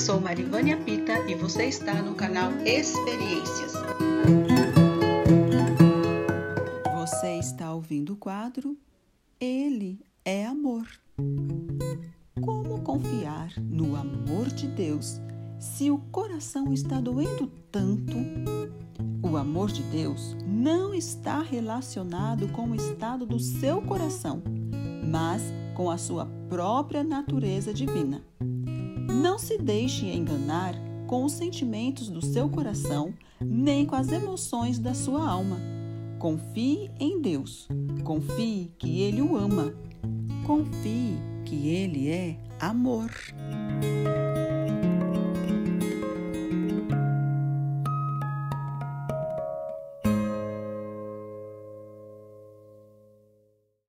sou Marivânia Pita e você está no canal Experiências. Você está ouvindo o quadro Ele é Amor. Como confiar no amor de Deus se o coração está doendo tanto? O amor de Deus não está relacionado com o estado do seu coração, mas com a sua própria natureza divina. Não se deixe enganar com os sentimentos do seu coração, nem com as emoções da sua alma. Confie em Deus. Confie que Ele o ama. Confie que Ele é amor.